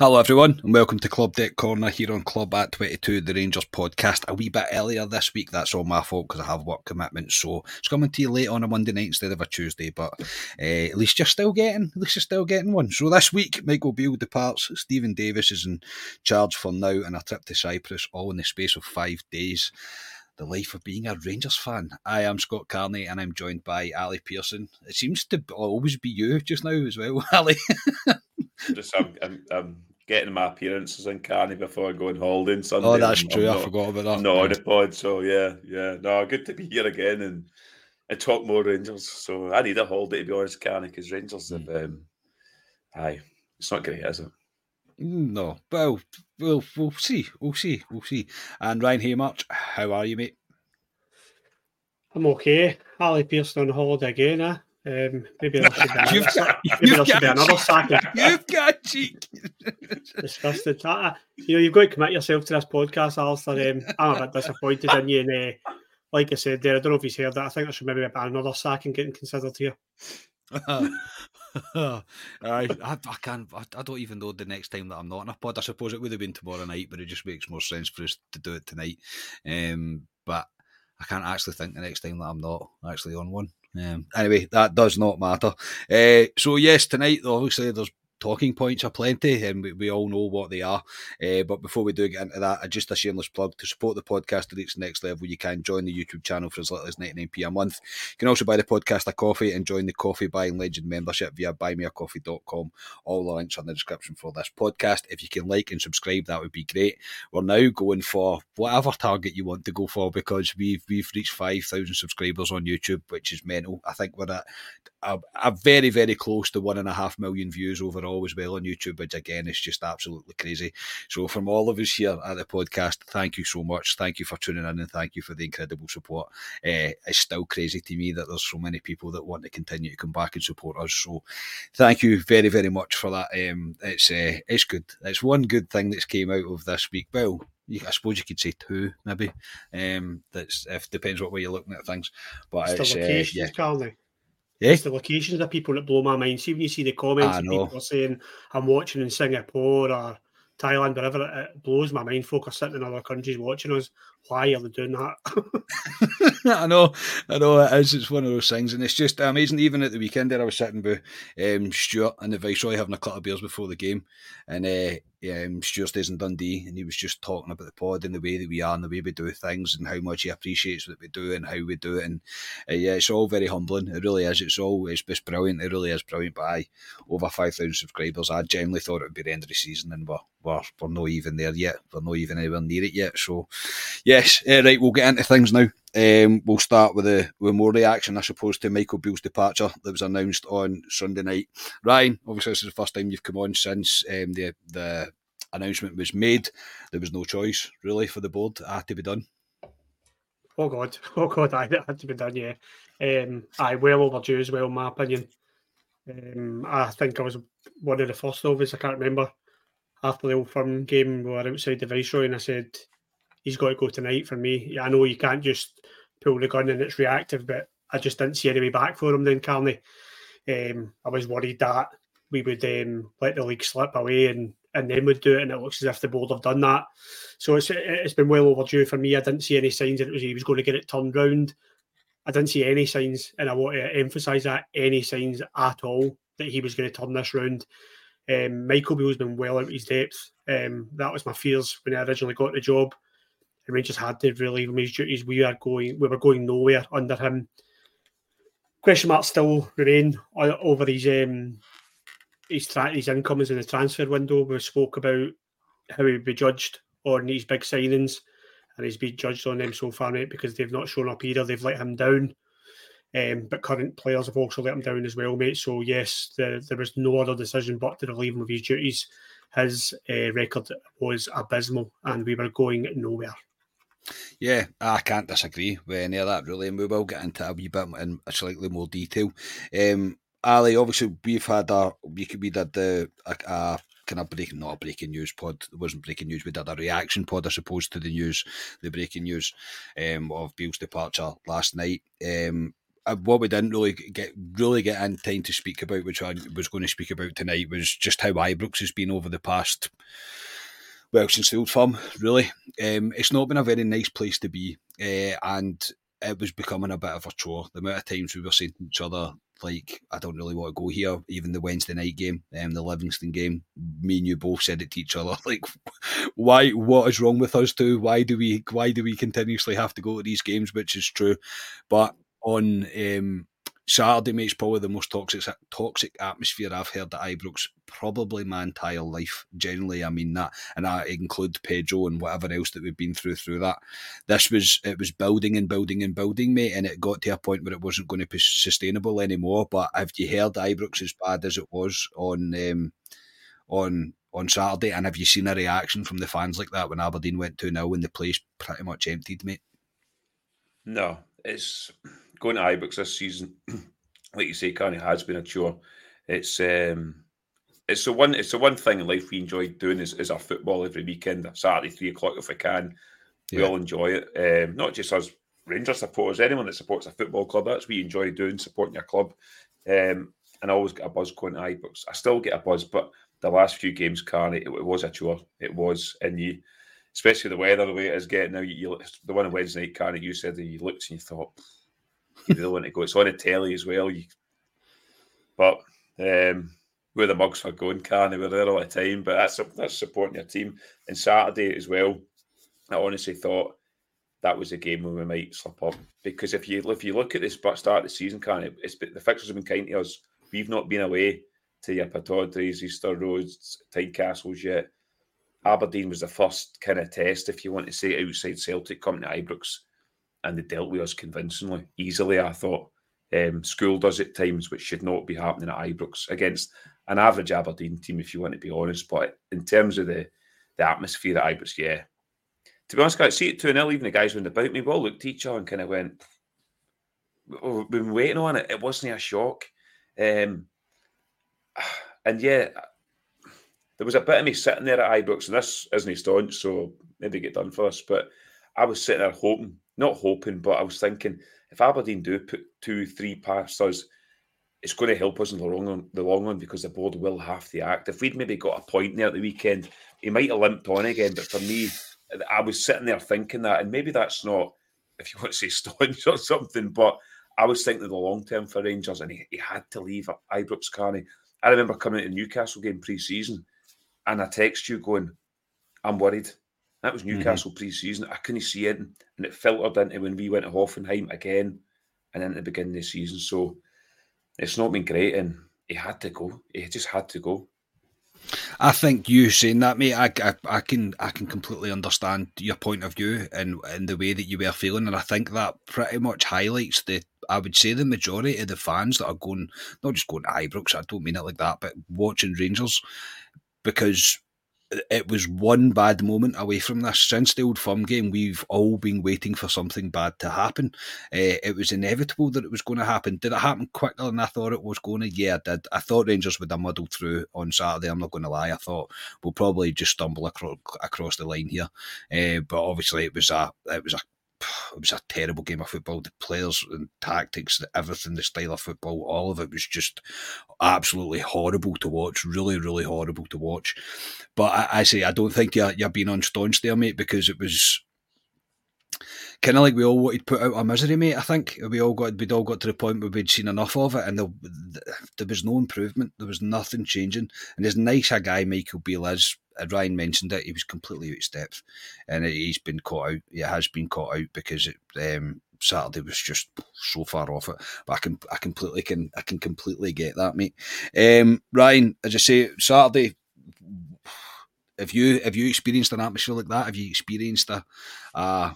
Hello, everyone, and welcome to Club Deck Corner here on Club at 22, the Rangers podcast. A wee bit earlier this week, that's all my fault because I have work commitments. So it's coming to you late on a Monday night instead of a Tuesday, but uh, at least you're still getting, at least you're still getting one. So this week, Michael Beale departs, Steven Davis is in charge for now, and a trip to Cyprus, all in the space of five days. The life of being a Rangers fan. I am Scott Carney, and I'm joined by Ali Pearson. It seems to always be you just now as well, Ali. just I'm, I'm, I'm, getting my appearances in Carney before I go on holiday on Sunday. Oh, that's I'm, true. I'm I forgot about that. No, on the pod. So yeah, yeah. No, good to be here again and and talk more Rangers. So I need a holiday to be honest, Carney, because Rangers have. Um, aye, it's not great, is it? No, well, we'll we'll see, we'll see, we'll see. And Ryan Haymarch, how are you, mate? I'm okay. Ali Pearson on holiday again, eh? Um, maybe there should be another, You've got- maybe you've there should be got- another sacking. You've got cheek. Disgusted. Uh, you know, you've got to commit yourself to this podcast, Alistair. Um, I'm a bit disappointed in you. And uh, like I said there, I don't know if he's heard that. I think there should maybe be another sacking getting considered here. I, I, I can't. I, I don't even know the next time that I'm not on a pod. I suppose it would have been tomorrow night, but it just makes more sense for us to do it tonight. Um, but I can't actually think the next time that I'm not actually on one. Um, anyway, that does not matter. Uh, so yes, tonight obviously there's talking points are plenty, and we, we all know what they are. Uh, but before we do get into that, just a shameless plug to support the podcast to reach the next level. You can join the YouTube channel for as little as 99p a month. You can also buy the podcast a coffee and join the Coffee Buying Legend membership via buymeacoffee.com. All the links are in the description for this podcast. If you can like and subscribe, that would be great. We're now going for whatever target you want to go for because we've we've reached 5,000 subscribers on YouTube, which is mental. I think we're at a, a very, very close to one and a half million views overall as well on YouTube, which again is just absolutely crazy. So, from all of us here at the podcast, thank you so much. Thank you for tuning in and thank you for the incredible support. Uh, it's still crazy to me that there's so many people that want to continue to come back and support us. So, thank you very, very much for that. Um, it's uh, it's good. It's one good thing that's came out of this week. Well, you, I suppose you could say two, maybe. Um, that's if depends what way you're looking at things. But It's it's, the uh, locations, yeah. Carney. Yeah. It's the locations of people that blow my mind. See when you see the comments ah, I and people are saying I'm watching in Singapore or Thailand, wherever it, it blows my mind. Folk are sitting in other countries watching us. Why are they doing that? I know, I know it is. It's one of those things, and it's just amazing. Even at the weekend, there I was sitting with um, Stuart and the Viceroy having a couple of beers before the game, and uh, um, Stuart stays in Dundee, and he was just talking about the pod and the way that we are and the way we do things, and how much he appreciates what we do and how we do it. And uh, yeah, it's all very humbling. It really is. It's all it's just brilliant. It really is brilliant. I, over five thousand subscribers, I genuinely thought it would be the end of the season, and we're we're, we're not even there yet. We're not even anywhere near it yet. So yes, uh, right, we'll get into things now. Um, we'll start with the with more reaction, I suppose, to Michael Beale's departure that was announced on Sunday night. Ryan, obviously, this is the first time you've come on since um, the the announcement was made. There was no choice really for the board; it had to be done. Oh God, oh God, I had to be done. Yeah, um, I well overdue as well, in my opinion. Um, I think I was one of the first of. I can't remember after the old firm game. We were outside the Viceroy, and I said he's got to go tonight for me. I know you can't just pull the gun and it's reactive, but I just didn't see any way back for him then, Carney. Um, I was worried that we would um, let the league slip away and, and then would do it, and it looks as if the board have done that. So it's it's been well overdue for me. I didn't see any signs that was he was going to get it turned round. I didn't see any signs, and I want to emphasise that any signs at all that he was going to turn this round. Um, Michael Beale's been well out of his depth. Um, that was my fears when I originally got the job. And Rangers had to relieve him his duties. We are going, we were going nowhere under him. Question marks still remain over his um, his, tra- his incomings in the transfer window. We spoke about how he would be judged on these big signings, and he's been judged on them so far, mate, because they've not shown up either. They've let him down. Um, but current players have also let him down as well, mate. So yes, the, there was no other decision but to relieve him of his duties. His uh, record was abysmal, and we were going nowhere. Yeah, I can't disagree with any of that really, and we will get into a wee bit in slightly more detail. Um, Ali, obviously we've had a we could we did the a, a kind of breaking not a breaking news pod. It wasn't breaking news. We did a reaction pod, I suppose, to the news, the breaking news um, of Beale's departure last night. Um, uh, what we didn't really get really get in time to speak about, which I was going to speak about tonight, was just how Ibrox has been over the past well since the old. Really, um, it's not been a very nice place to be, uh, and it was becoming a bit of a chore. The amount of times we were saying to each other, like, I don't really want to go here. Even the Wednesday night game, um, the Livingston game, me and you both said it to each other, like, why? What is wrong with us two? Why do we? Why do we continuously have to go to these games? Which is true, but on um, Saturday, mate, it's probably the most toxic toxic atmosphere I've heard at Ibrox probably my entire life. Generally, I mean that, and I include Pedro and whatever else that we've been through through that. This was it was building and building and building, mate, and it got to a point where it wasn't going to be sustainable anymore. But have you heard Ibrox as bad as it was on um, on on Saturday? And have you seen a reaction from the fans like that when Aberdeen went 2 0 and the place pretty much emptied, mate? No, it's going to Ibrox this season, like you say, kind of has been a chore. It's um, it's the one it's the one thing in life we enjoy doing is, is our football every weekend, Saturday three o'clock if we can. We all enjoy it. Um, not just as Rangers supporters, anyone that supports a football club, that's what we enjoy doing, supporting your club. Um, and I always get a buzz going to Ibrox. I still get a buzz, but the last few games, Carney, it, it was a chore. It was, and you, especially the weather, the way it is getting now. You, you the one on Wednesday night, Carney, you said that you looked and you thought, you really want to go. It's on the telly as well. You, but um, where the mugs are going, Carney, we're there all the time. But that's that's supporting your team. And Saturday as well, I honestly thought that was a game where we might slip up because if you if you look at this but start of the season, Carney, it's the fixtures have been kind to us. We've not been away to your Pittodries, Easter Roads, Tynecastles yet. Aberdeen was the first kind of test, if you want to say, outside Celtic coming to Ibrox and they dealt with us convincingly, easily. I thought um, school does at times, which should not be happening at Ibrox against an average Aberdeen team, if you want to be honest. But in terms of the the atmosphere at Ibrox, yeah. To be honest, guys, see it 2 0, even the guys went about me, we all looked at each other and kind of went, we've been waiting on it. It wasn't a shock. Um, and yeah, there was a bit of me sitting there at Ibrox, and this isn't staunch, so maybe get done for us. But I was sitting there hoping not hoping, but I was thinking if Aberdeen do put two, three past us, it's going to help us in the long run, the long run because the board will have to act. If we'd maybe got a point there at the weekend, he might have limped on again. But for me, I was sitting there thinking that, and maybe that's not, if you want to say staunch or something, but I was thinking of the long term for Rangers, and he, he had to leave Ibrox Carney. I remember coming to Newcastle game pre season, and I text you going, I'm worried. That was mm-hmm. Newcastle mm-hmm. pre-season. I couldn't see it, and it filtered into when we went to Hoffenheim again, and then at the beginning of the season. So it's not been great, and he had to go. He just had to go. I think you saying that, mate. I, I, I, can I can completely understand your point of view and, and the way that you were feeling, and I think that pretty much highlights the. I would say the majority of the fans that are going, not just going to Ibrox. I don't mean it like that, but watching Rangers, because it was one bad moment away from this. Since the old firm game, we've all been waiting for something bad to happen. Uh, it was inevitable that it was going to happen. Did it happen quicker than I thought it was going to? Yeah, I did. I thought Rangers would have muddled through on Saturday. I'm not going to lie. I thought we'll probably just stumble across, across the line here. Uh, but obviously, it was a it was a it was a terrible game of football. The players and tactics, everything, the style of football, all of it was just absolutely horrible to watch. Really, really horrible to watch. But I, I say I don't think you're you're being unstaunch there, mate, because it was kind of like we all wanted put out our misery, mate. I think we all got we'd all got to the point where we'd seen enough of it, and there, there was no improvement. There was nothing changing. And as nice a guy Michael Beale is, Ryan mentioned it, he was completely out of step, and he's been caught out. He has been caught out because it, um, Saturday was just so far off it. But I can, I completely can, I can completely get that, mate. Um, Ryan, as I say, Saturday. Have you have you experienced an atmosphere like that? Have you experienced a, uh,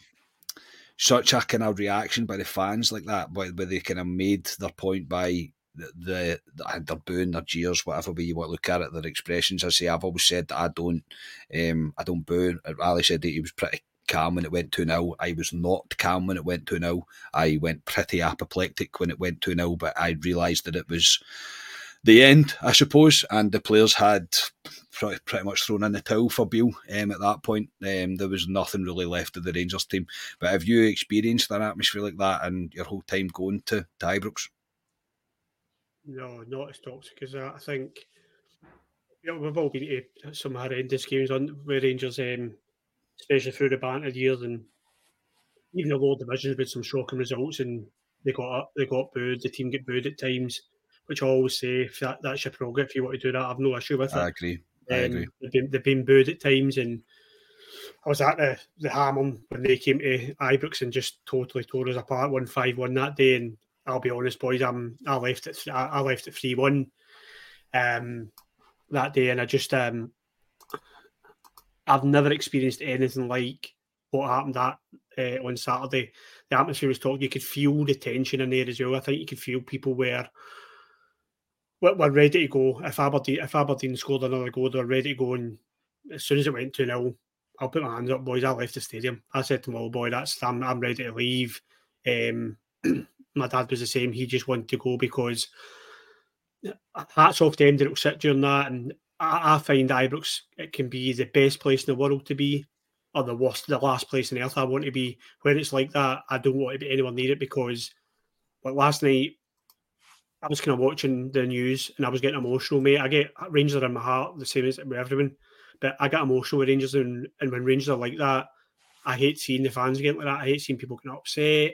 such a kind of reaction by the fans like that, where, where they kind of made their point by the, the their booing, their jeers, whatever way you want to look at it, their expressions. I say I've always said that I don't, um, I don't boo. Ali said that he was pretty calm when it went 2 0. I was not calm when it went 2 0. I went pretty apoplectic when it went 2 0, but I realised that it was the end, I suppose, and the players had pretty, pretty much thrown in the towel for Beale um, at that point. Um, there was nothing really left of the Rangers team. But have you experienced an atmosphere like that and your whole time going to, to Ibrox? No, not as toxic as that. I think you know, we've all been to some horrendous games on where Rangers, um, especially through the banter years, and even the lower divisions with some shocking results, and they got up, they got booed. The team get booed at times, which I always say if that, that's your prerogative. If you want to do that, I've no issue with it. I agree. I um, agree. They've been, they've been booed at times, and I was at the the Hammond when they came to Ibrox and just totally tore us apart, one five one that day, and I'll be honest, boys. I'm I left it. I left it three one um, that day, and I just um, I've never experienced anything like what happened that uh, on Saturday. The atmosphere was talking. You could feel the tension in there as well. I think you could feel people were were ready to go. If Aberdeen if Aberdeen scored another goal, they were ready to go. And as soon as it went to nil, I'll put my hands up, boys. I left the stadium. I said to my old boy, "That's I'm, I'm ready to leave." Um, my dad was the same. He just wanted to go because hats off him that it'll sit during that. And I, I, find Ibrox it can be the best place in the world to be, or the worst, the last place on earth I want to be. When it's like that, I don't want to be anywhere near it because, like last night, I was kind of watching the news and I was getting emotional, mate. I get Rangers are in my heart, the same as with everyone, but I get emotional with Rangers, and, and when Rangers are like that, I hate seeing the fans get like that. I hate seeing people getting upset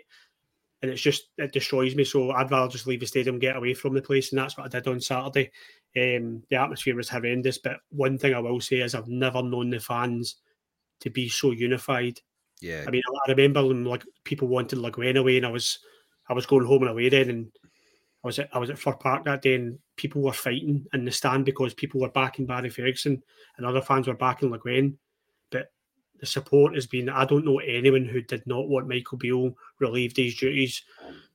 and it's just it destroys me. So I'd rather just leave the stadium, get away from the place, and that's what I did on Saturday. Um, the atmosphere was horrendous, but one thing I will say is I've never known the fans to be so unified. Yeah, I mean, I remember when like people wanted Le Guen away, and I was I was going home and away then, and I was at I was at Fir Park that day, and people were fighting in the stand because people were backing Barry Ferguson, and other fans were backing Le Guen the support has been. I don't know anyone who did not want Michael Beale relieved these duties.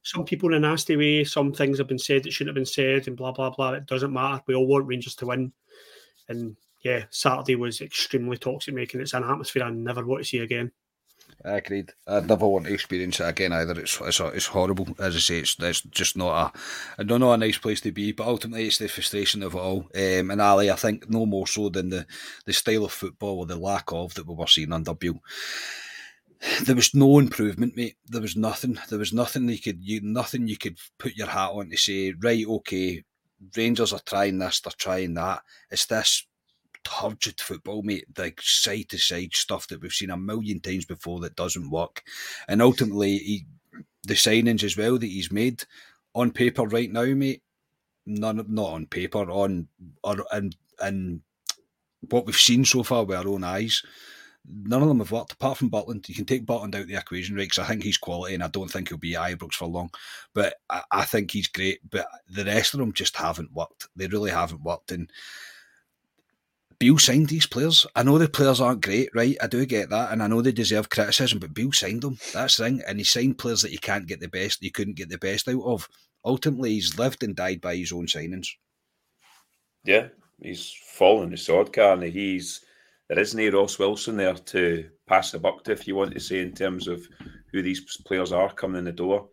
Some people in a nasty way. Some things have been said that shouldn't have been said, and blah blah blah. It doesn't matter. We all want Rangers to win, and yeah, Saturday was extremely toxic, making it's an atmosphere I never want to see again. I agreed. I'd never want to experience it again either. It's it's, it's horrible. As I say, it's, it's just not a, don't know, a nice place to be. But ultimately, it's the frustration of it all. Um, and Ali, I think no more so than the, the style of football or the lack of that we were seeing under Beale. There was no improvement, mate. There was nothing. There was nothing you could you nothing you could put your hat on to say, right, okay, Rangers are trying this, they're trying that. It's this turgid football, mate, like side to side stuff that we've seen a million times before that doesn't work. And ultimately, he, the signings as well that he's made on paper right now, mate, none not on paper, on or and and what we've seen so far with our own eyes. None of them have worked apart from Butland. You can take Butland out the equation, right? Because I think he's quality, and I don't think he'll be Ibrox for long. But I, I think he's great. But the rest of them just haven't worked. They really haven't worked. And Beale signed these players. I know the players aren't great, right? I do get that, and I know they deserve criticism, but Beale signed them. That's the thing. And he signed players that you can't get the best, you couldn't get the best out of. Ultimately, he's lived and died by his own signings. Yeah, he's fallen the sword, Carney. he's there isn't a Ross Wilson there to pass the buck to, if you want to say, in terms of who these players are coming in the door.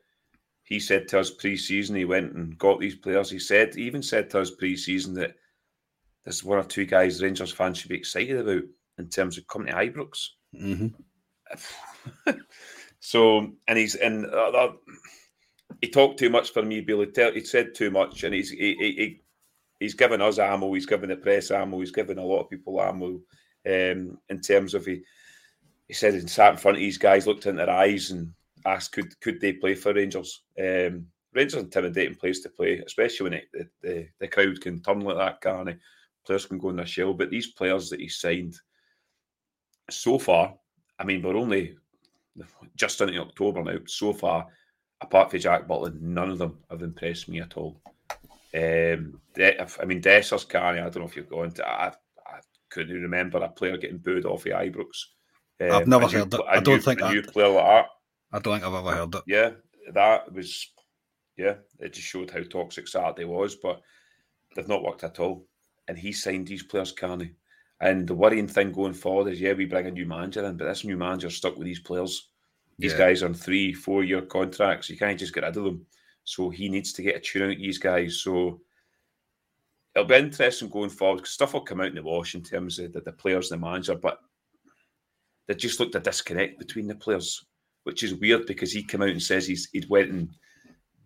He said to us pre-season, he went and got these players. He said, he even said to us pre-season that there's one or two guys Rangers fans should be excited about in terms of coming to Ibrox. Mm-hmm. so, and he's and uh, uh, he talked too much for me, Billy. He said too much, and he's he, he, he's given us ammo. He's given the press ammo. He's given a lot of people ammo. Um, in terms of he, he said he sat in front of these guys, looked in their eyes, and asked could could they play for Rangers. Um, Rangers intimidating place to play, especially when it, the, the, the crowd can turn like that, can? Players can go in their shell, but these players that he signed so far, I mean, we're only just into October now. So far, apart from Jack Butland, none of them have impressed me at all. Um, I mean, Dessers, Carney, I don't know if you're going to. I, I couldn't remember a player getting booed off of Ibrox. Um, I've never heard it. I don't think a new player like that. I don't think I've ever heard it. Yeah, that was. Yeah, it just showed how toxic Saturday was, but they've not worked at all. And he signed these players, Carney. And the worrying thing going forward is, yeah, we bring a new manager in, but this new manager stuck with these players. These yeah. guys on three, four year contracts. You can't just get rid of them. So he needs to get a tune out these guys. So it'll be interesting going forward because stuff will come out in the wash in terms of the, the players and the manager, but they just looked a disconnect between the players, which is weird because he came out and says he's he'd went and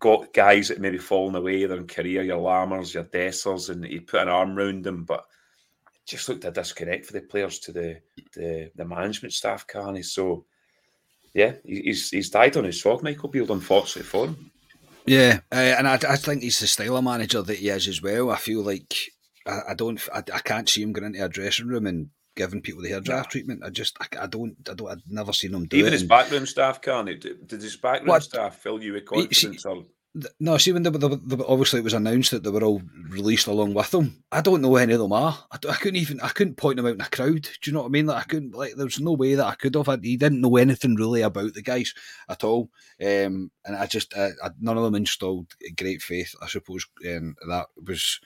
got guys that maybe fallen away their career, your Lammers, your Dessers, and he put an arm around them, but it just looked a disconnect for the players to the the, the management staff, Carney. So yeah, he's he's died on his sword, Michael Beale, unfortunately for him. Yeah, uh, and I, I think he's the style of manager that he is as well. I feel like I, I don't, I, I, can't see him going into a dressing room and giving people the hairdryer treatment. I just, I, I, don't, I don't, I've never seen him do Even it. his backroom staff, can not Did, did his backroom what? staff fill you with confidence? or no, see when they, they, they, obviously it was announced that they were all released along with them. I don't know any of them are. I, I, couldn't even I couldn't point them out in a crowd. Do you know what I mean? Like I couldn't like there was no way that I could have. I, he didn't know anything really about the guys at all. Um, and I just I, none of them installed great faith. I suppose um, that was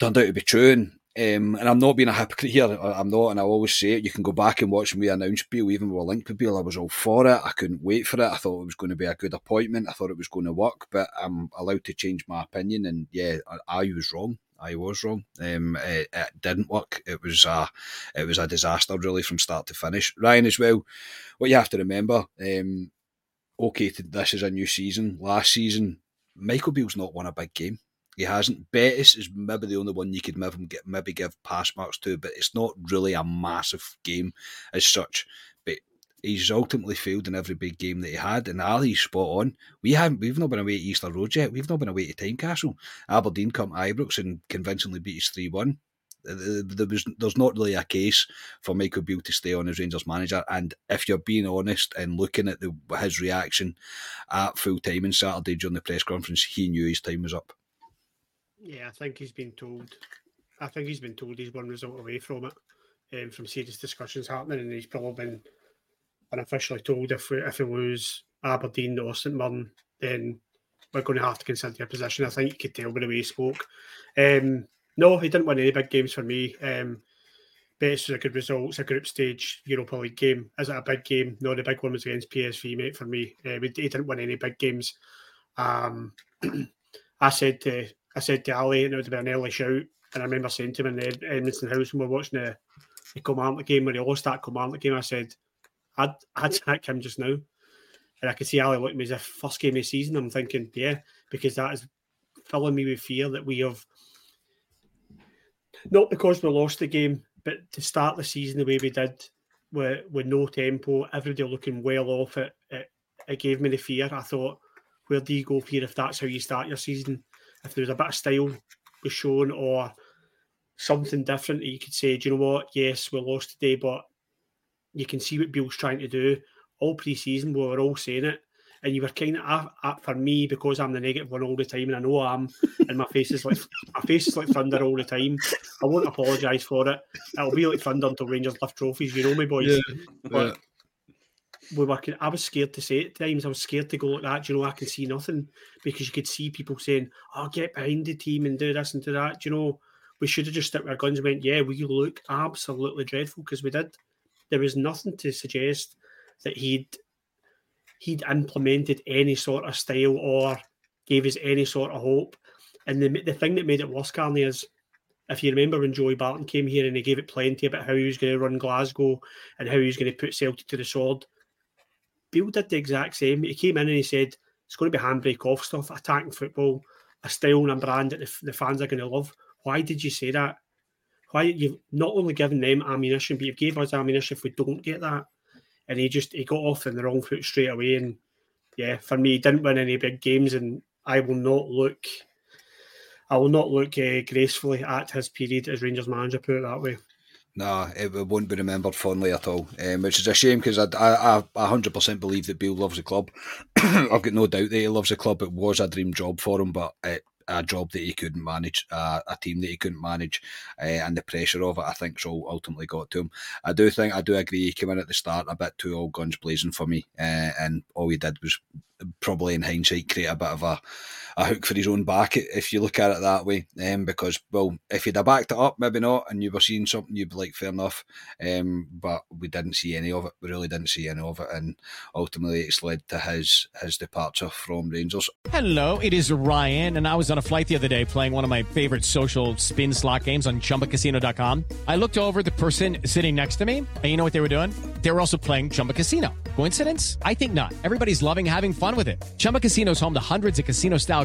turned out to be true. And um, and I'm not being a hypocrite here. I'm not, and I always say it. You can go back and watch me announce Beale, even with a link with Beale. I was all for it. I couldn't wait for it. I thought it was going to be a good appointment. I thought it was going to work, but I'm allowed to change my opinion. And yeah, I, I was wrong. I was wrong. Um, it, it, didn't work. It was a, it was a disaster really from start to finish. Ryan as well. What you have to remember. Um, okay, this is a new season. Last season, Michael Beale's not won a big game. He hasn't. Betis is maybe the only one you could maybe, get, maybe give pass marks to, but it's not really a massive game as such. But he's ultimately failed in every big game that he had, and Ali's spot on. We haven't. We've not been away to Easter Road yet. We've not been away to Tynecastle. Aberdeen come to Ibrox and convincingly beat us three one. There was, there's not really a case for Michael Beale to stay on as Rangers manager. And if you're being honest and looking at the, his reaction at full time on Saturday during the press conference, he knew his time was up. Yeah, I think he's been told. I think he's been told he's one result away from it, um, from serious discussions happening, and he's probably been unofficially told if we if we lose Aberdeen or St Mirren, then we're going to have to consider your position. I think you could tell by the way he spoke. Um, no, he didn't win any big games for me. Um, Betis was a good result. It's a group stage Europa League game. Is it a big game? No, the big one was against PSV, mate, for me. Uh, he didn't win any big games. Um, I said to I said to Ali, and it would have been an early shout. And I remember saying to him in the Edmiston House when we were watching the, the Kilmarnock game, when he lost that Kilmarnock game, I said, I'd, I'd sack him just now. And I could see Ali looking at me as a first game of the season. I'm thinking, yeah, because that is filling me with fear that we have, not because we lost the game, but to start the season the way we did, with, with no tempo, everybody looking well off it, it, it gave me the fear. I thought, where do you go here if that's how you start your season? If there was a bit of style was shown or something different, you could say, do you know what? Yes, we lost today, but you can see what Beale's trying to do. All pre-season, we were all saying it, and you were kind of for me because I'm the negative one all the time, and I know I am, and my face is like my face is like thunder all the time. I won't apologise for it. It'll be like thunder until Rangers lift trophies. You know me, boys. Yeah, but yeah. We were. I was scared to say it times. I was scared to go like that. Do you know, I can see nothing because you could see people saying, "Oh, get behind the team and do this and do that." Do you know, we should have just stuck our guns and went, "Yeah, we look absolutely dreadful," because we did. There was nothing to suggest that he'd he'd implemented any sort of style or gave us any sort of hope. And the, the thing that made it worse, Carney, is if you remember when Joey Barton came here and he gave it plenty about how he was going to run Glasgow and how he was going to put Celtic to the sword, Beale did the exact same. He came in and he said, it's going to be handbrake off stuff, attacking football, a style and brand that the, the fans are going to love. Why did you say that? Why you've not only given them ammunition, but you've gave us ammunition if we don't get that and he just he got off in the wrong foot straight away. And yeah, for me, he didn't win any big games, and I will not look. I will not look uh, gracefully at his period as Rangers manager. Put it that way. No, it won't be remembered fondly at all, um, which is a shame because I, I, I 100% believe that Beale loves the club. I've got no doubt that he loves the club. It was a dream job for him, but it, a job that he couldn't manage, uh, a team that he couldn't manage, uh, and the pressure of it, I think, so ultimately got to him. I do think, I do agree, he came in at the start a bit too all guns blazing for me, uh, and all he did was probably in hindsight create a bit of a, a hook for his own back if you look at it that way. Um, because well, if he'd have backed it up, maybe not, and you were seeing something, you'd be like, fair enough. Um, but we didn't see any of it. We really didn't see any of it, and ultimately it's led to his his departure from Rangers. Hello, it is Ryan, and I was on a flight the other day playing one of my favorite social spin slot games on ChumbaCasino.com. I looked over the person sitting next to me, and you know what they were doing? They were also playing Chumba Casino. Coincidence? I think not. Everybody's loving having fun with it. Chumba Casino is home to hundreds of casino style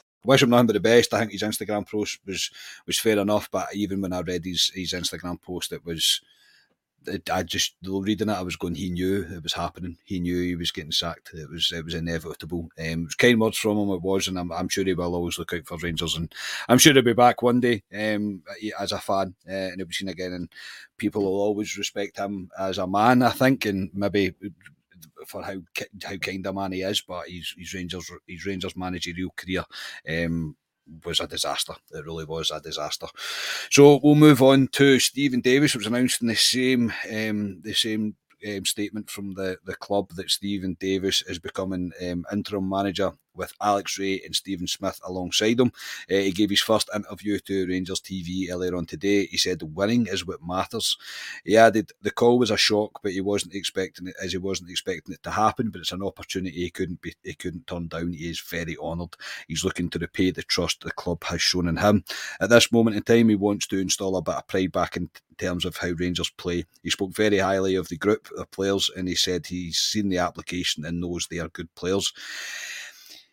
Wish him nothing but the best. I think his Instagram post was was fair enough, but even when I read his, his Instagram post, it was I just reading it, I was going. He knew it was happening. He knew he was getting sacked. It was it was inevitable. Um, it was kind words from him. It was, and I'm, I'm sure he will always look out for Rangers, and I'm sure he'll be back one day um, as a fan, uh, and he'll be seen again. And people will always respect him as a man. I think, and maybe for how how kind a man he is, but his, Rangers his Rangers managerial career um, was a disaster. It really was a disaster. So we'll move on to Steven Davis. It was announced in the same um, the same um, statement from the, the club that Steven Davis is becoming um, interim manager with Alex Rae and Steven Smith alongside him. Uh, he gave his first interview to Rangers TV earlier on today. He said winning is what matters. He added the call was a shock, but he wasn't expecting it as he wasn't expecting it to happen. But it's an opportunity he couldn't be he couldn't turn down. He is very honoured. He's looking to repay the trust the club has shown in him. At this moment in time, he wants to install a bit of pride back in terms of how Rangers play. He spoke very highly of the group of players, and he said he's seen the application and knows they are good players.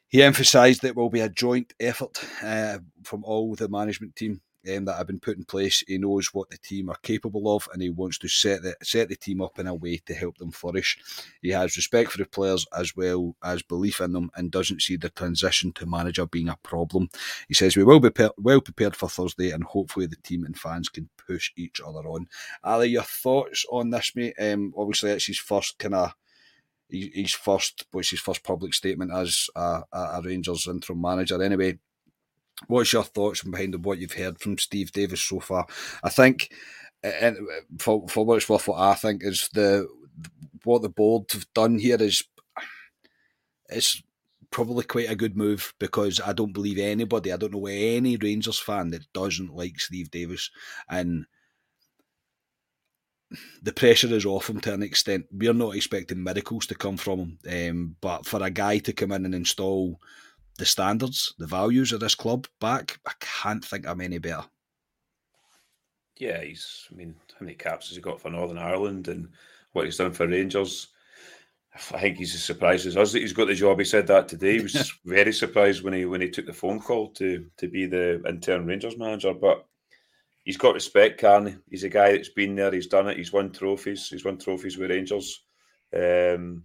He emphasised that it will be a joint effort uh, from all the management team um, that have been put in place. He knows what the team are capable of, and he wants to set the set the team up in a way to help them flourish. He has respect for the players as well as belief in them, and doesn't see the transition to manager being a problem. He says we will be well prepared for Thursday, and hopefully the team and fans can push each other on. Ali, your thoughts on this, mate? Um, obviously, it's his first kind of his first, what's his first public statement as a, a Rangers interim manager. Anyway, what's your thoughts from behind what you've heard from Steve Davis so far? I think, and for for what it's worth, what I think is the what the board have done here is it's probably quite a good move because I don't believe anybody, I don't know any Rangers fan that doesn't like Steve Davis and the pressure is off him to an extent. We're not expecting miracles to come from him, um, but for a guy to come in and install the standards, the values of this club back, I can't think I'm any better. Yeah, he's. I mean, how many caps has he got for Northern Ireland and what he's done for Rangers? I think he's as surprised as us that he's got the job. He said that today. He was very surprised when he when he took the phone call to to be the interim Rangers manager. But he's got respect, Carney. He's a guy that's been there. He's done it. He's won trophies. He's won trophies with Rangers. Um,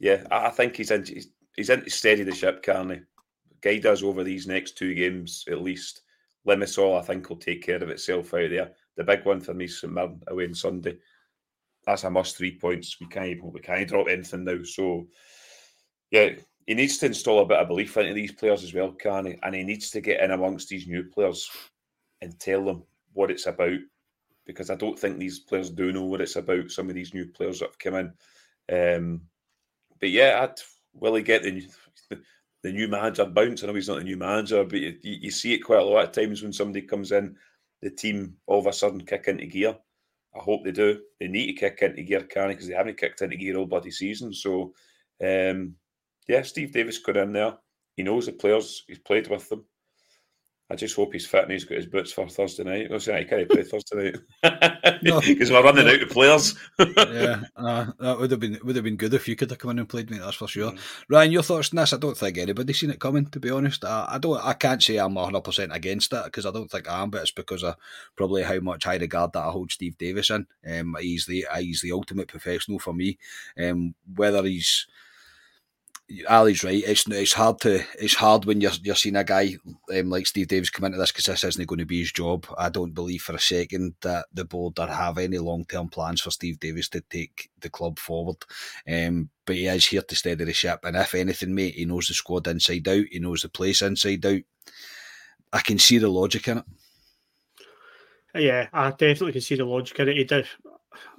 yeah, I, I think he's in. He's, he's in steady the ship, Carney. Guide us over these next two games at least. Limassol, I think, will take care of itself out there. The big one for me is St Mirren away on Sunday. That's a must three points. We can't we can't drop anything now. So yeah, he needs to install a bit of belief into these players as well, can he? And he needs to get in amongst these new players and tell them what it's about because I don't think these players do know what it's about. Some of these new players that have come in, um, but yeah, I'd, will get the the new manager bounce? I know he's not the new manager, but you, you see it quite a lot of times when somebody comes in, the team all of a sudden kick into gear. I hope they do. They need to kick into gear, can because they haven't kicked into gear all bloody season. So, um, yeah, Steve Davis got in there. He knows the players. He's played with them. I just hope he's fit and he's got his boots for Thursday night. I say, I can't play Thursday night because no. we're running out of players. yeah, uh, that would have been would have been good if you could have come in and played me. That's for sure. Mm. Ryan, your thoughts on this? I don't think anybody's seen it coming. To be honest, I, I don't. I can't say I'm 100 percent against it because I don't think I am, but it's because of probably how much high regard that I hold Steve Davis in. Um, he's the he's the ultimate professional for me. Um, whether he's Ali's right. It's it's hard to it's hard when you're you're seeing a guy um, like Steve Davis come into this because this isn't going to be his job. I don't believe for a second that the board are have any long term plans for Steve Davis to take the club forward. Um, but he is here to steady the ship, and if anything, mate, he knows the squad inside out. He knows the place inside out. I can see the logic in it. Yeah, I definitely can see the logic in it. He did.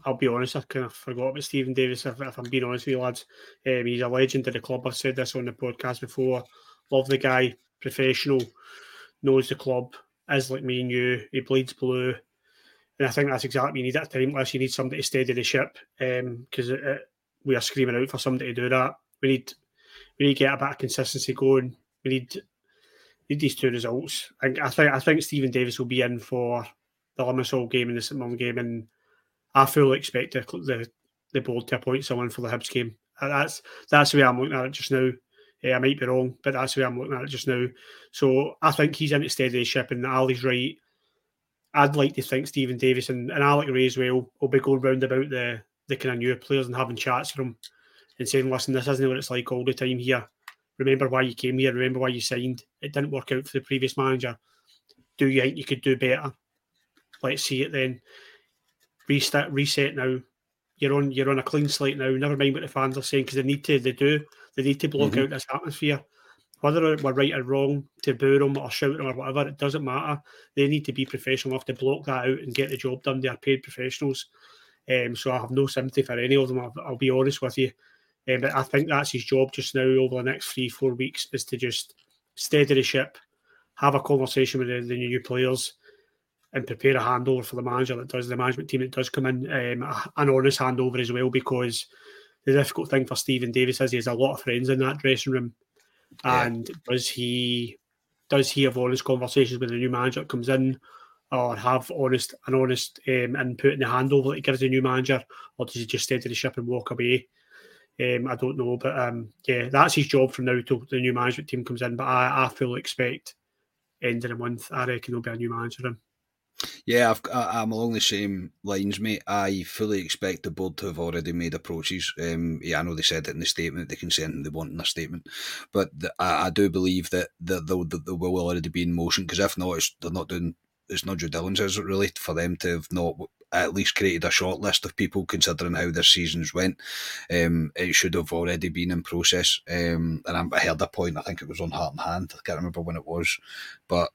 I'll be honest, I kind of forgot about Steven Davis. If, if I'm being honest with you, lads, um, he's a legend of the club. I've said this on the podcast before. Love the guy, professional, knows the club, is like me and you. He bleeds blue, and I think that's exactly what you need at time. Unless you need somebody to steady the ship, because um, we are screaming out for somebody to do that. We need we need to get a bit of consistency going. We need need these two results. I, I think I think Steven Davis will be in for the Limassol game and the St Mirren game and I fully expect the, the, board to appoint someone for the Hibs game. Uh, that's that's the way I'm looking at it just now. Yeah, I might be wrong, but that's the way I'm looking at it just now. So I think he's in to steady ship, and Ali's right. I'd like to think Steven Davis and, and Alex Rae as well will be going round about the, the kind of new players and having chats with them and saying, listen, this isn't what it's like all the time here. Remember why you came here. Remember why you signed. It didn't work out for the previous manager. Do you think you could do better? Let's see it then restart, reset now. You're on you're on a clean slate now. Never mind what the fans are saying because they need to. They do. They need to block mm-hmm. out this atmosphere. Whether we're right or wrong to boo them or shout them or whatever, it doesn't matter. They need to be professional enough to block that out and get the job done. They are paid professionals. Um, so I have no sympathy for any of them. I'll, I'll be honest with you. Um, but I think that's his job just now over the next three, four weeks is to just steady the ship, have a conversation with the, the new players, and prepare a handover for the manager that does the management team that does come in, um, an honest handover as well. Because the difficult thing for Steven Davis is he has a lot of friends in that dressing room, yeah. and does he does he have honest conversations with the new manager that comes in, or have honest an honest um, input in the handover that he gives the new manager, or does he just steady the ship and walk away? Um, I don't know, but um, yeah, that's his job from now till the new management team comes in. But I, I fully expect end of the month, I reckon there'll be a new manager in. Yeah, I've, I, am along the same lines, mate. I fully expect the board to have already made approaches. Um, yeah, I know they said it in the statement, they can send they want in their statement, but the, I, I, do believe that the, the, the, will already be in motion because if not, they're not doing it's not due diligence really for them to have not at least created a short list of people considering how their seasons went. Um, it should have already been in process. Um, and I heard a point, I think it was on Heart and Hand, I can't remember when it was, but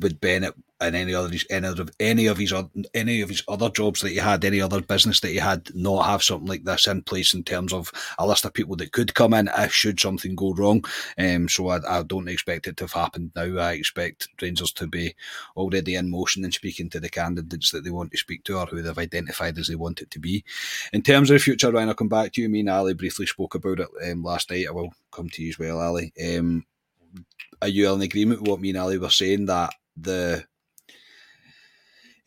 with Bennett and any other any of any of his any of his other jobs that he had, any other business that he had, not have something like this in place in terms of a list of people that could come in if should something go wrong. Um, so I, I don't expect it to have happened now. I expect Rangers to be already in motion and speaking to the candidates that they want to speak to or who they've identified as they want it to be. In terms of the future, Ryan, I'll come back to you. Me and Ali briefly spoke about it um, last night. I will come to you as well, Ali. Um, are you in agreement with what me and Ali were saying that the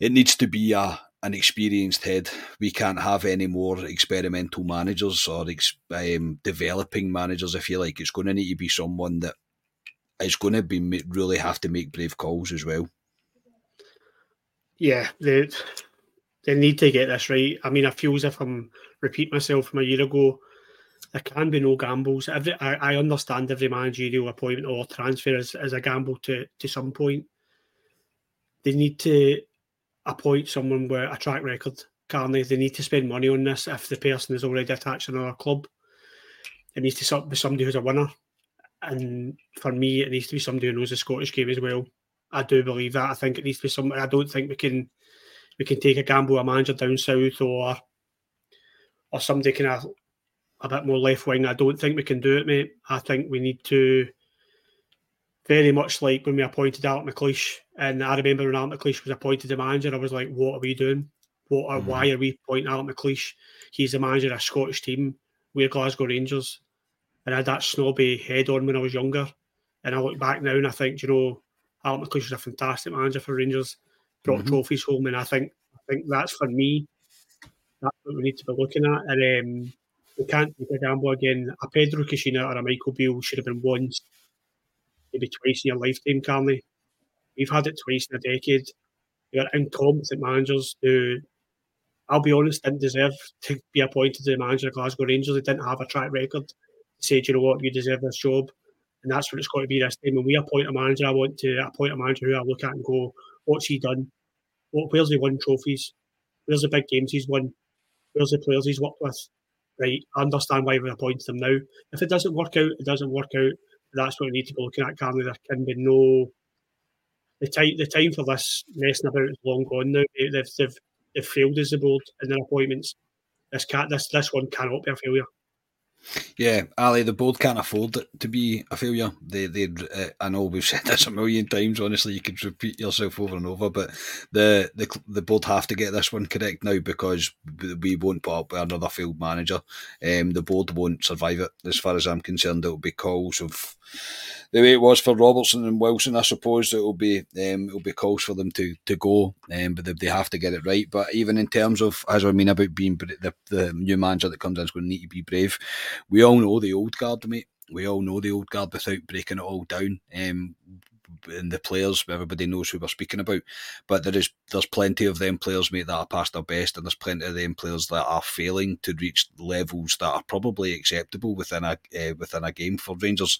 it needs to be a an experienced head. We can't have any more experimental managers or um, developing managers, if you like. It's going to need to be someone that is going to be really have to make brave calls as well. Yeah, they they need to get this right. I mean, I feel as if I'm repeat myself from a year ago there can be no gambles. Every I, I understand every managerial appointment or transfer is, is a gamble to, to some point. They need to appoint someone with a track record. Carney, they need to spend money on this if the person is already attached to another club. It needs to be somebody who's a winner. And for me, it needs to be somebody who knows the Scottish game as well. I do believe that. I think it needs to be somebody. I don't think we can we can take a gamble a manager down south or or somebody kind of a bit more left wing. I don't think we can do it, mate. I think we need to very much like when we appointed Alex McLeish, and I remember when Alex McLeish was appointed the manager, I was like, "What are we doing? What are, mm why are we appointing Alex McLeish? He's the manager of a Scottish team. We're Glasgow Rangers." And I had that snobby head on when I was younger, and I look back now and I think, you know, Alex McLeish is a fantastic manager for Rangers, brought mm-hmm. trophies home, and I think I think that's for me. That's what we need to be looking at, and um, we can't take a gamble again. A Pedro Caixinha or a Michael Beale should have been once, maybe twice in your lifetime, Carney. We've had it twice in a decade. You're incompetent managers who, I'll be honest, didn't deserve to be appointed to the manager of Glasgow Rangers. They didn't have a track record to say, you know what, you deserve this job. And that's what it's got to be this time. When we appoint a manager, I want to appoint a manager who I look at and go, what's he done? What, where's he won trophies? Where's the big games he's won? Where's the players he's worked with? right, I understand why we're appointing them now. If it doesn't work out, it doesn't work out. That's what we need to be looking at, Carney. There can be no the time the time for this messing about is long gone now. They've they've, they've failed as a board in their appointments. This cat this this one cannot be a failure. Yeah, Ali, the board can't afford it to be a failure. They, they, uh, I know we've said this a million times. Honestly, you could repeat yourself over and over, but the the the board have to get this one correct now because we won't put up with another field manager. Um, the board won't survive it. As far as I'm concerned, it'll be calls of the way it was for Robertson and Wilson, I suppose it'll be um, it'll be calls for them to to go, um, but they, they, have to get it right. But even in terms of as I mean about being the the new manager that comes in is going to need to be brave. We all know the old guard, mate. We all know the old guard without breaking it all down. Um, and the players, everybody knows who we're speaking about. But there is there's plenty of them players, mate, that are past their best, and there's plenty of them players that are failing to reach levels that are probably acceptable within a uh, within a game for Rangers.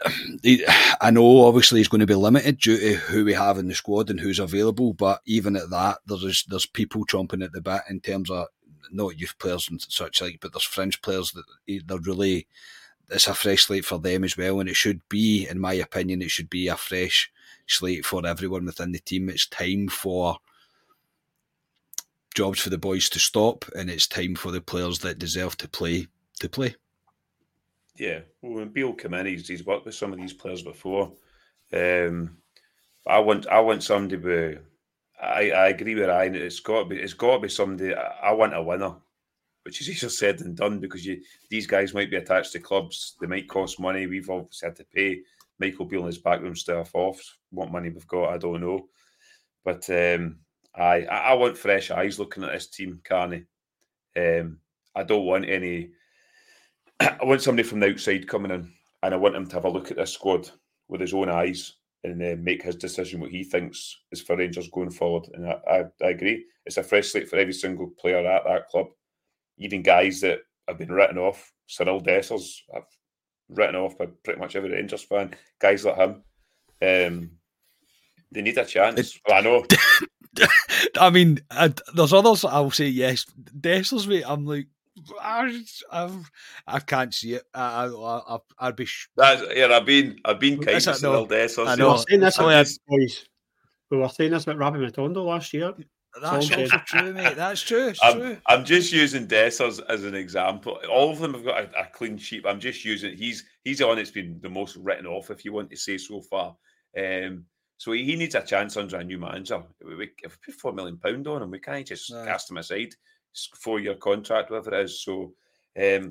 I know obviously he's going to be limited due to who we have in the squad and who's available, but even at that, there's there's people chomping at the bit in terms of not youth players and such like, but there's fringe players that they're really it's a fresh slate for them as well, and it should be, in my opinion, it should be a fresh slate for everyone within the team. It's time for jobs for the boys to stop, and it's time for the players that deserve to play to play. Yeah, well, when Beale came in, he's, he's worked with some of these players before. Um, I want I want somebody with. I, I agree with Ryan. It's got to be it's got to be somebody. I, I want a winner, which is easier said than done because you these guys might be attached to clubs. They might cost money. We've obviously had to pay Michael Beale and his backroom staff off. What money we've got, I don't know. But um, I I want fresh eyes looking at this team, Carney. Um, I don't want any I want somebody from the outside coming in, and I want him to have a look at this squad with his own eyes and uh, make his decision what he thinks is for Rangers going forward. And I, I, I, agree, it's a fresh slate for every single player at that club, even guys that have been written off. Cyril Dessers, I've written off by pretty much every Rangers fan. Guys like him, um, they need a chance. It, well, I know. I mean, I, there's others I'll say yes. Dessers, mate, I'm like, I, I've, I can't see it. I, I, I, would be. Sh- That's, yeah, I've been, I've been kind to Cyril Dessers. I know. We were saying this, about, boys. We were saying this about Rabbi Matondo last year. That's true, mate. That's true. It's I'm, true. I'm just using Dessers as an example. All of them have got a, a, clean sheet. I'm just using. He's he's the one that's been the most written off, if you want to say so far. Um, so he, he needs a chance under a new manager. We, we, if we put four million pound on him, we can't just yeah. cast him aside. Four year contract, whatever it is. So um,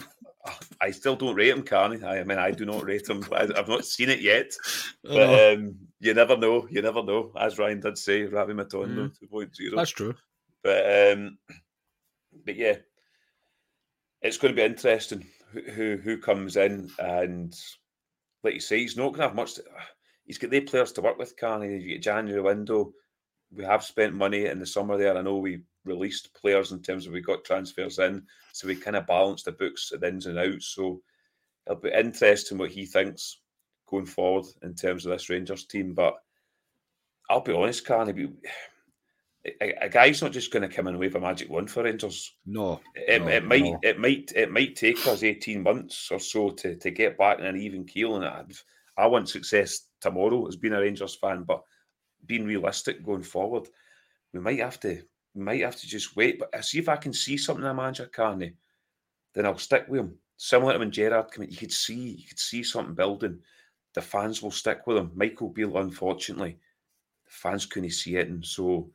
I still don't rate him, Carney. I, I mean, I do not rate him. I, have not seen it yet, but um, you never know. You never know. As Ryan did say, Rabbi Matondo mm. 2.0. That's true. But um, but yeah, it's going to be interesting who who, who comes in and like you say, he's not going to have much. To, he's got the players to work with, Carney. You get January window. We have spent money in the summer there. I know we released players in terms of we got transfers in, so we kind of balanced the books at the ins and outs. So it'll be interesting what he thinks going forward in terms of this Rangers team. But I'll be honest, Carney, a, a guy's not just going to come and wave a magic wand for Rangers. No, it, no, it might no. it might it might take us eighteen months or so to, to get back in an even keel. And I, I want success tomorrow as being a Rangers fan, but being realistic going forward, we might have to we might have to just wait. But I see if I can see something in a manager Carney, then I'll stick with him. Similar to when Gerrard came in, you could see you could see something building. The fans will stick with him. Michael Beale, unfortunately, the fans couldn't see it, and so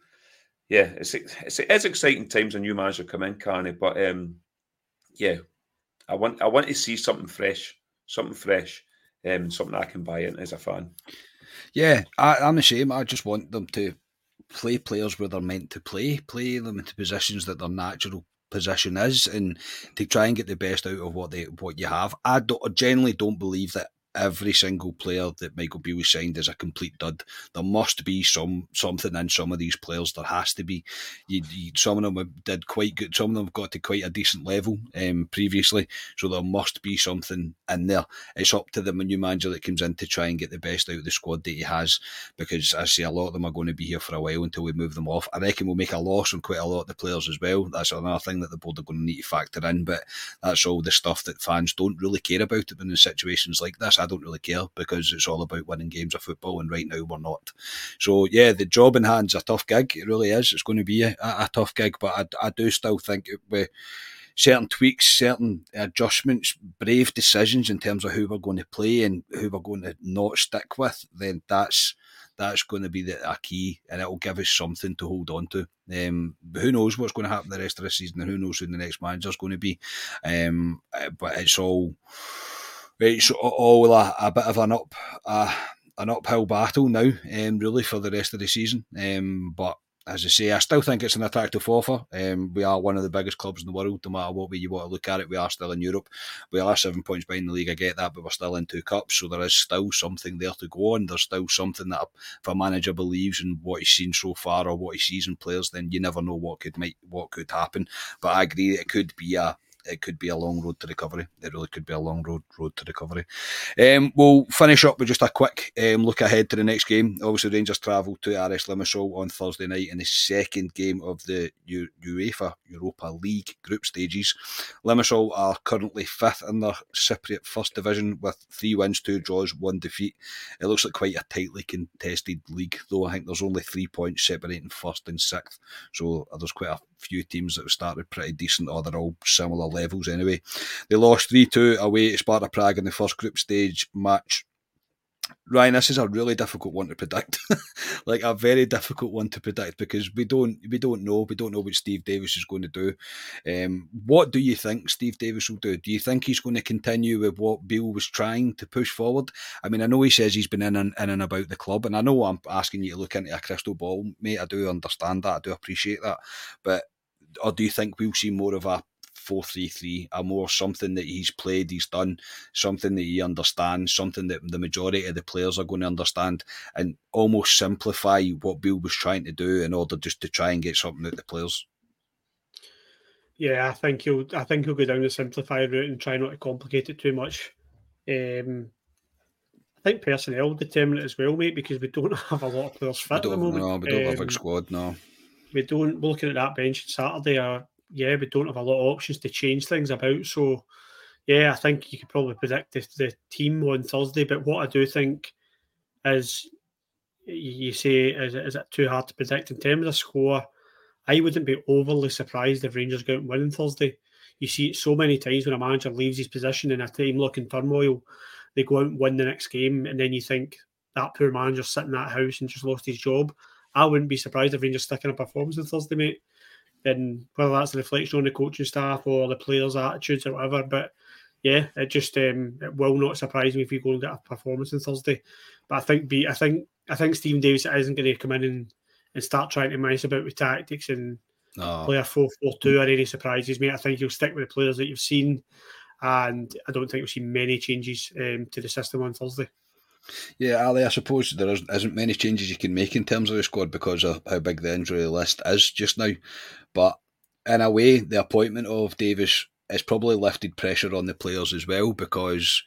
yeah, it's it's, it's exciting times a new manager come in, Carney. But um, yeah, I want I want to see something fresh, something fresh, um, something I can buy in as a fan. Yeah, I, I'm the same. I just want them to play players where they're meant to play, play them into positions that their natural position is, and to try and get the best out of what they what you have. I, don't, I generally don't believe that every single player that Michael Beale signed is a complete dud. There must be some something in some of these players. There has to be. You, you, some of them did quite good. Some of them got to quite a decent level um, previously. So there must be something in there. It's up to the new manager that comes in to try and get the best out of the squad that he has. Because I see a lot of them are going to be here for a while until we move them off. I reckon we'll make a loss on quite a lot of the players as well. That's another thing that the board are going to need to factor in. But that's all the stuff that fans don't really care about in situations like this. I don't really care because it's all about winning games of football, and right now we're not. So yeah, the job in hand's a tough gig. It really is. It's going to be a, a tough gig, but I, I do still think it, with certain tweaks, certain adjustments, brave decisions in terms of who we're going to play and who we're going to not stick with, then that's that's going to be the, a key, and it will give us something to hold on to. Um, who knows what's going to happen the rest of the season, and who knows who the next manager is going to be. Um, but it's all it's all a, a bit of an up an uphill battle now, um, really for the rest of the season. Um, but as I say, I still think it's an attractive offer. Um, we are one of the biggest clubs in the world, no matter what way you want to look at it. We are still in Europe. We are seven points behind the league. I get that, but we're still in two cups, so there is still something there to go on. There's still something that if a manager believes in what he's seen so far or what he sees in players, then you never know what could might what could happen. But I agree, it could be a it could be a long road to recovery. It really could be a long road road to recovery. Um, we'll finish up with just a quick um, look ahead to the next game. Obviously, Rangers travel to Aris Limassol on Thursday night in the second game of the U- UEFA Europa League group stages. Limassol are currently fifth in their Cypriot First Division with three wins, two draws, one defeat. It looks like quite a tightly contested league, though. I think there's only three points separating first and sixth, so there's quite a few teams that have started pretty decent, or they're all similar levels anyway. They lost 3 2 away to Sparta Prague in the first group stage match. Ryan, this is a really difficult one to predict. like a very difficult one to predict because we don't we don't know. We don't know what Steve Davis is going to do. Um, what do you think Steve Davis will do? Do you think he's going to continue with what Beale was trying to push forward? I mean, I know he says he's been in and in and about the club, and I know I'm asking you to look into a crystal ball, mate. I do understand that. I do appreciate that. But or do you think we'll see more of a four three three, a more something that he's played, he's done, something that he understands, something that the majority of the players are going to understand, and almost simplify what Beale was trying to do in order just to try and get something out of the players. Yeah, I think he'll. I think he'll go down the simplify route and try not to complicate it too much. Um, I think personnel will determine it as well, mate, because we don't have a lot of players fit at the moment. No, we don't um, have a big um, squad. No. We don't. Looking at that bench on Saturday, uh, yeah, we don't have a lot of options to change things about. So, yeah, I think you could probably predict the, the team on Thursday. But what I do think is, you say, is, is it too hard to predict in terms of score? I wouldn't be overly surprised if Rangers go out and win on Thursday. You see it so many times when a manager leaves his position in a team looking turmoil, they go out and win the next game, and then you think that poor manager sitting in that house and just lost his job. I wouldn't be surprised if Rangers stick in a performance on Thursday, mate. And whether that's a reflection on the coaching staff or the players' attitudes or whatever, but yeah, it just um, it will not surprise me if we go and get a performance on Thursday. But I think be I think I think Steven Davis isn't going to come in and, and start trying to mess about with tactics and no. play a 4 4 2 or any surprises, mate. I think he'll stick with the players that you've seen, and I don't think we'll see many changes um, to the system on Thursday. Yeah, Ali, I suppose there isn't many changes you can make in terms of the squad because of how big the injury list is just now. But in a way, the appointment of Davis has probably lifted pressure on the players as well because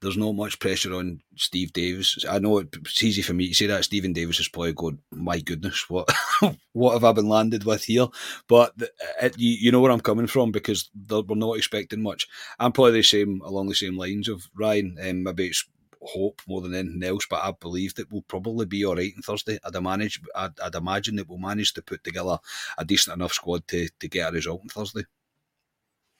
there's not much pressure on Steve Davis. I know it's easy for me to say that. Steven Davis is probably going, my goodness, what what have I been landed with here? But it, you, you know where I'm coming from because we're not expecting much. I'm probably the same along the same lines of Ryan. Um, maybe it's hope more than anything else, but I believe that we'll probably be all right on Thursday. I'd manage, I'd, I'd imagine that we'll manage to put together a decent enough squad to, to get a result on Thursday.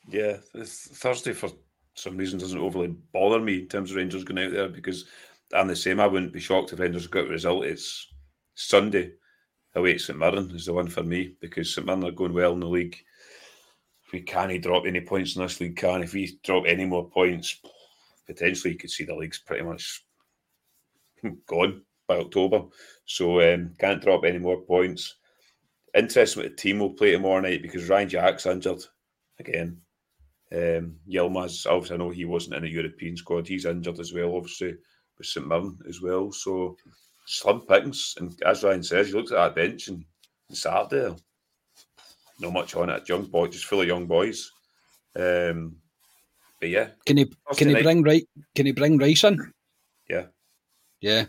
Yeah, Thursday for some reason doesn't overly bother me in terms of Rangers going out there because I'm the same. I wouldn't be shocked if Rangers got a result. It's Sunday away at St Mirren is the one for me because St Mirren are going well in the league. If we can't drop any points in this league, can if we drop any more points, potentially you could see the league's pretty much gone by October. So um, can't drop any more points. Interesting what the team will play tomorrow night because Ryan Jack's injured again. Um, Yilmaz, obviously, I know he wasn't in the European squad. He's injured as well, obviously, with St Mirren as well. So slim pickings. And as Ryan says, you looked at that bench and, and Saturday, not much on it. Young boy, just full of young boys. Um, but yeah, can he can he bring right? Can he bring Rice in? Yeah, yeah.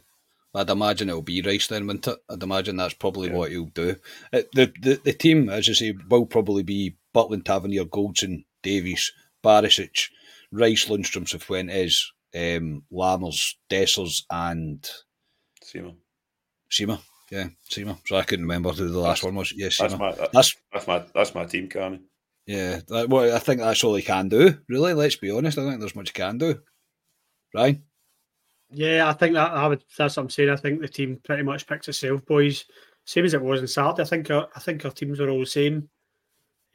I'd imagine it'll be Rice then, won't it? I'd imagine that's probably yeah. what he'll do. Uh, the, the the team, as I say, will probably be Butland, Tavernier, Goldson, Davies, Barisic, Rice, Lundstram, Cifuentes, um, Lammers, Dessers, and Sima. Sima, yeah, Sima. So I couldn't remember who the last that's, one was. Yes, yeah, that's my that, that's that's my that's my team, Carney. Yeah, that, well, I think that's all he can do. Really, let's be honest. I don't think there's much he can do. Right? Yeah, I think that I would. That's what I'm saying. I think the team pretty much picks itself, boys. Same as it was on Saturday. I think. Our, I think our teams are all the same.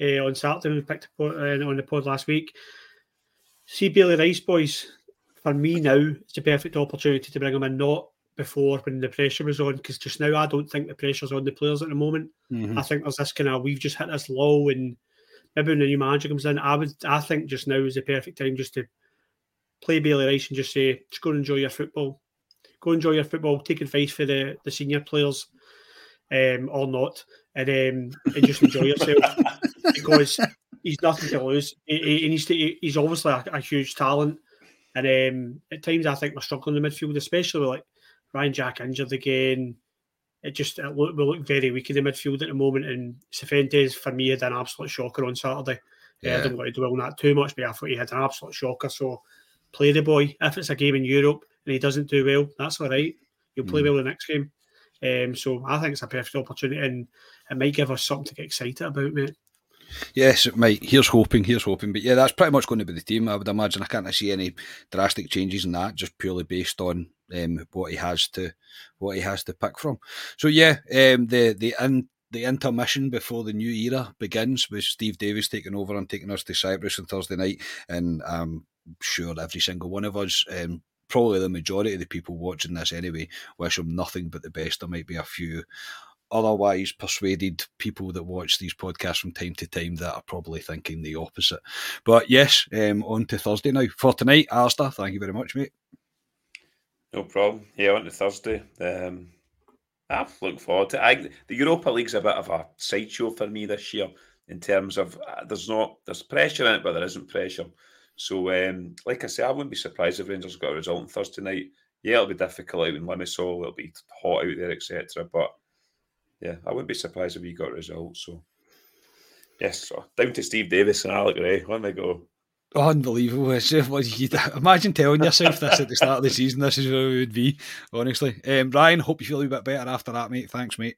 Uh, on Saturday, we picked uh, on the pod last week. See Bailey Rice, boys. For me now, it's a perfect opportunity to bring him in. Not before when the pressure was on, because just now I don't think the pressure's on the players at the moment. Mm-hmm. I think there's this kind of we've just hit this low and maybe when the new manager comes in, I would I think just now is the perfect time just to play Bailey Rice and just say, just go and enjoy your football. Go enjoy your football, take advice for the, the senior players um, or not, and, um, and just enjoy yourself because he's nothing to lose. He, he needs to, he's obviously a, a huge talent, and um, at times I think we're struggling in the midfield, especially with like Ryan Jack injured again it just it look, we look very weak in the midfield at the moment. And Cifuentes, for me, had an absolute shocker on Saturday. Yeah. I don't want to dwell on that too much, but I thought he had an absolute shocker. So play the boy. If it's a game in Europe and he doesn't do well, that's all right. You'll play mm. well the next game. Um, so I think it's a perfect opportunity and it might give us something to get excited about, mate. Yes, might. Here's hoping, here's hoping. But yeah, that's pretty much going to be the team, I would imagine. I can't see any drastic changes in that, just purely based on um, what he has to what he has to pick from. So yeah, um, the the in, the intermission before the new era begins with Steve Davis taking over and taking us to Cyprus on Thursday night, and I'm sure every single one of us. Um, probably the majority of the people watching this anyway wish him nothing but the best. There might be a few otherwise persuaded people that watch these podcasts from time to time that are probably thinking the opposite. But yes, um, on to Thursday now. For tonight, Alistair, thank you very much, mate. No problem. Yeah, on to Thursday. Um, I look forward to it. I, the Europa League's a bit of a sideshow for me this year in terms of uh, there's not there's pressure in it, but there isn't pressure. So, um, like I say, I wouldn't be surprised if Rangers got a result on Thursday night. Yeah, it'll be difficult out in Limassol. It'll be hot out there, etc. But yeah, I wouldn't be surprised if we got results. So, yes, so down to Steve Davis and Alex Rae. Let they go. Unbelievable. It's what you, imagine telling yourself this at the start of the season. This is where we would be, honestly. Um, Ryan, hope you feel a bit better after that, mate. Thanks, mate.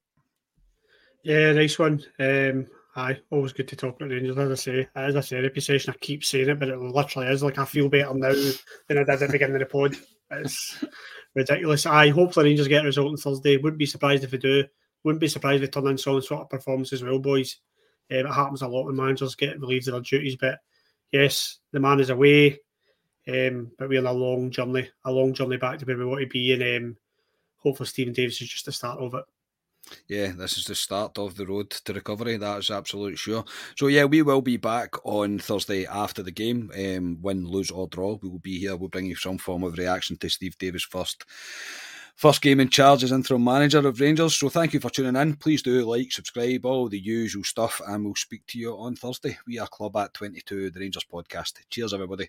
Yeah, nice one. Um, aye, always good to talk about Rangers. As I say, as a therapy session, I keep saying it, but it literally is like I feel better now than I did at the beginning of the pod. It's ridiculous. I hope the Rangers get a result on Thursday. Wouldn't be surprised if they do. Wouldn't be surprised if they turn in some sort of performance as well, boys. Um, it happens a lot when managers get relieved of their duties, but yes, the man is away, um, but we're on a long journey, a long journey back to where we want to be, and um, hopefully Steven Davis is just the start of it. Yeah, this is the start of the road to recovery. That is absolutely sure. So yeah, we will be back on Thursday after the game. Um, win, lose or draw, we will be here. We'll bring you some form of reaction to Steve Davis first. First game in charge as interim manager of Rangers. So thank you for tuning in. Please do like, subscribe, all the usual stuff, and we'll speak to you on Thursday. We are Club at 22, the Rangers podcast. Cheers, everybody.